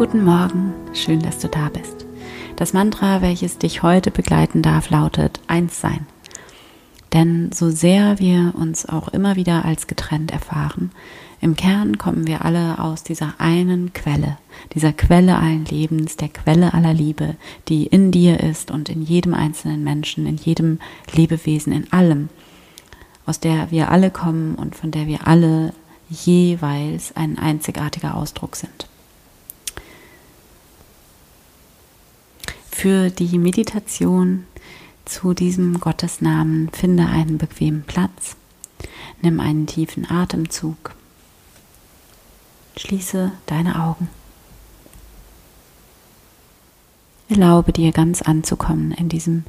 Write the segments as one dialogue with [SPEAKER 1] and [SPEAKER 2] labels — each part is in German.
[SPEAKER 1] Guten Morgen, schön, dass du da bist. Das Mantra, welches dich heute begleiten darf, lautet Eins sein. Denn so sehr wir uns auch immer wieder als getrennt erfahren, im Kern kommen wir alle aus dieser einen Quelle, dieser Quelle allen Lebens, der Quelle aller Liebe, die in dir ist und in jedem einzelnen Menschen, in jedem Lebewesen, in allem, aus der wir alle kommen und von der wir alle jeweils ein einzigartiger Ausdruck sind. Für die Meditation zu diesem Gottesnamen finde einen bequemen Platz, nimm einen tiefen Atemzug, schließe deine Augen. Erlaube dir ganz anzukommen in diesem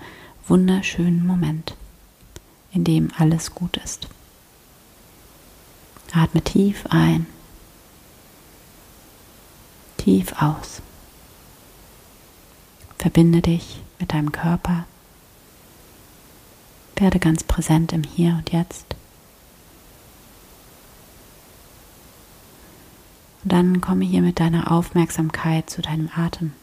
[SPEAKER 1] wunderschönen Moment, in dem alles gut ist. Atme tief ein, tief aus. Verbinde dich mit deinem Körper. Werde ganz präsent im Hier und Jetzt. Und dann komme hier mit deiner Aufmerksamkeit zu deinem Atem.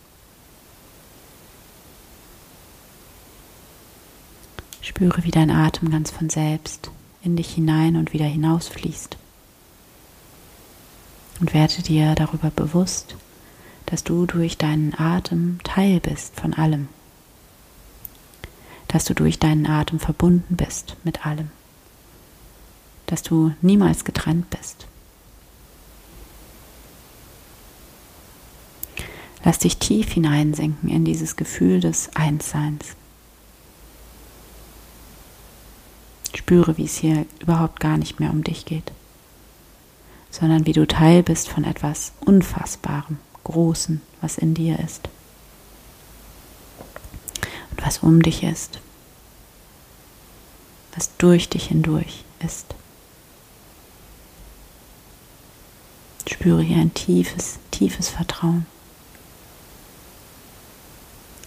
[SPEAKER 1] Spüre, wie dein Atem ganz von selbst in dich hinein und wieder hinausfließt. Und werde dir darüber bewusst, dass du durch deinen Atem Teil bist von allem. Dass du durch deinen Atem verbunden bist mit allem. Dass du niemals getrennt bist. Lass dich tief hineinsenken in dieses Gefühl des Einsseins. Spüre, wie es hier überhaupt gar nicht mehr um dich geht, sondern wie du Teil bist von etwas Unfassbarem, Großen, was in dir ist und was um dich ist, was durch dich hindurch ist. Spüre hier ein tiefes, tiefes Vertrauen.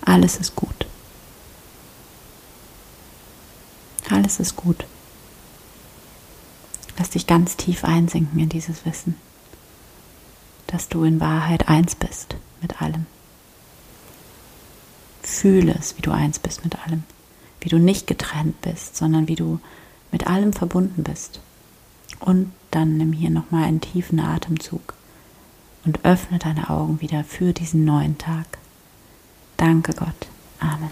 [SPEAKER 1] Alles ist gut. Alles ist gut. Lass dich ganz tief einsinken in dieses Wissen, dass du in Wahrheit eins bist mit allem. Fühle es, wie du eins bist mit allem, wie du nicht getrennt bist, sondern wie du mit allem verbunden bist. Und dann nimm hier nochmal einen tiefen Atemzug und öffne deine Augen wieder für diesen neuen Tag. Danke Gott. Amen.